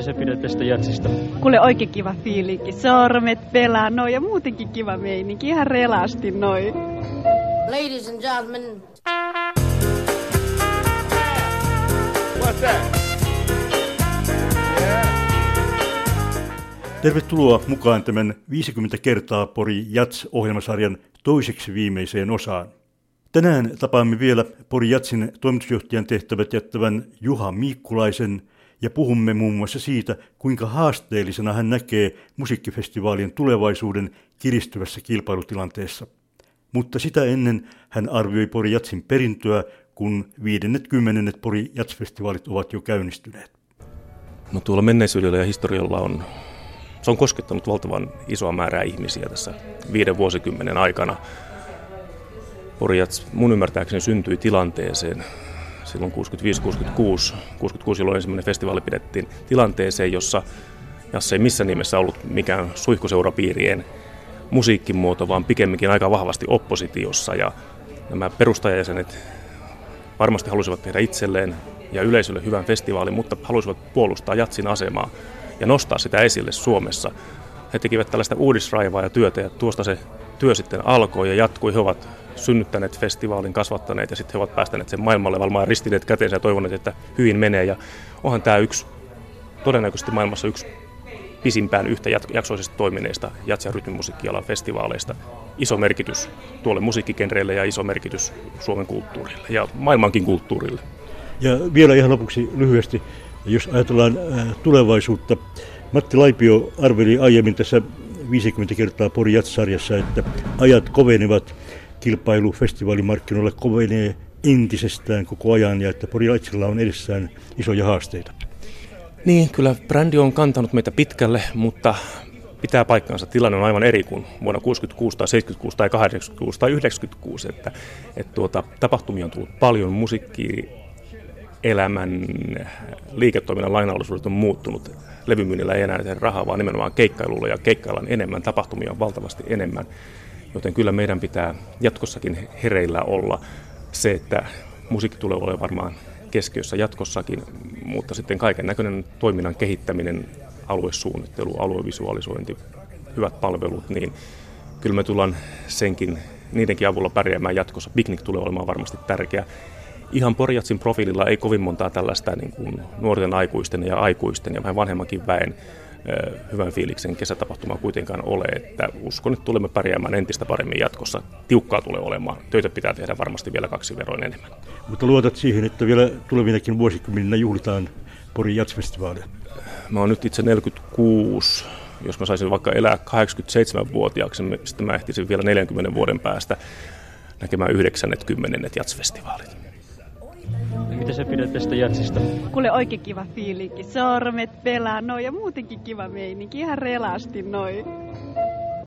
Mitä sä pidät tästä jatsista? Kuule oikein kiva fiilinki. Sormet pelaa noin ja muutenkin kiva meininki. Ihan relasti noin. Ladies and gentlemen. What's that? Tervetuloa mukaan tämän 50 kertaa Pori Jats-ohjelmasarjan toiseksi viimeiseen osaan. Tänään tapaamme vielä Pori Jatsin toimitusjohtajan tehtävät jättävän Juha Miikkulaisen ja puhumme muun muassa siitä, kuinka haasteellisena hän näkee musiikkifestivaalien tulevaisuuden kiristyvässä kilpailutilanteessa. Mutta sitä ennen hän arvioi Pori Jatsin perintöä, kun viidennet kymmenennet Pori Jats-festivaalit ovat jo käynnistyneet. No tuolla menneisyydellä ja historialla on se on koskettanut valtavan isoa määrää ihmisiä tässä viiden vuosikymmenen aikana. Porjats mun ymmärtääkseni syntyi tilanteeseen silloin 65-66, 66 jolloin ensimmäinen festivaali pidettiin tilanteeseen, jossa Jasse ei missään nimessä ollut mikään suihkuseurapiirien musiikkimuoto, vaan pikemminkin aika vahvasti oppositiossa. Ja nämä perustajajäsenet varmasti halusivat tehdä itselleen ja yleisölle hyvän festivaalin, mutta halusivat puolustaa Jatsin asemaa ja nostaa sitä esille Suomessa. He tekivät tällaista uudisraivaa ja työtä ja tuosta se työ sitten alkoi ja jatkui. He ovat synnyttäneet festivaalin, kasvattaneet ja sitten he ovat päästäneet sen maailmalle valmaan ristineet käteensä ja toivoneet, että hyvin menee. Ja onhan tämä yksi, todennäköisesti maailmassa yksi pisimpään yhtä jaksoisesti toimineista jats- ja rytmimusiikkialan festivaaleista. Iso merkitys tuolle musiikkikenreille ja iso merkitys Suomen kulttuurille ja maailmankin kulttuurille. Ja vielä ihan lopuksi lyhyesti, jos ajatellaan äh, tulevaisuutta, Matti Laipio arveli aiemmin tässä 50 kertaa Pori Jats-sarjassa, että ajat kovenevat, kilpailu festivaalimarkkinoilla kovenee entisestään koko ajan ja että Pori Jatsilla on edessään isoja haasteita. Niin, kyllä brändi on kantanut meitä pitkälle, mutta pitää paikkansa. Tilanne on aivan eri kuin vuonna 66 tai 76 tai 86 tai 96. Että, että tuota, tapahtumia on tullut paljon, musiikki elämän liiketoiminnan lainallisuudet on muuttunut. Levymyynnillä ei enää tehdä rahaa, vaan nimenomaan keikkailulla ja keikkaillaan enemmän, tapahtumia on valtavasti enemmän. Joten kyllä meidän pitää jatkossakin hereillä olla se, että musiikki tulee olemaan varmaan keskiössä jatkossakin, mutta sitten kaiken näköinen toiminnan kehittäminen, aluesuunnittelu, aluevisualisointi, hyvät palvelut, niin kyllä me tullaan senkin, niidenkin avulla pärjäämään jatkossa. Picnic tulee olemaan varmasti tärkeä ihan Porjatsin profiililla ei kovin montaa tällaista niin kuin nuorten aikuisten ja aikuisten ja vähän vanhemmankin väen hyvän fiiliksen kesätapahtumaa kuitenkaan ole, että uskon, että tulemme pärjäämään entistä paremmin jatkossa. Tiukkaa tulee olemaan. Töitä pitää tehdä varmasti vielä kaksi veroin enemmän. Mutta luotat siihen, että vielä tulevinakin vuosikymmeninä juhlitaan Porin jatsfestivaalia? Mä oon nyt itse 46. Jos mä saisin vaikka elää 87-vuotiaaksi, niin sitten mä ehtisin vielä 40 vuoden päästä näkemään 90 jatsfestivaalit. Mitä sä pidät tästä jatsista? Kuule oikein kiva fiilinki. Sormet pelaa noin ja muutenkin kiva meininki. Ihan relasti noin.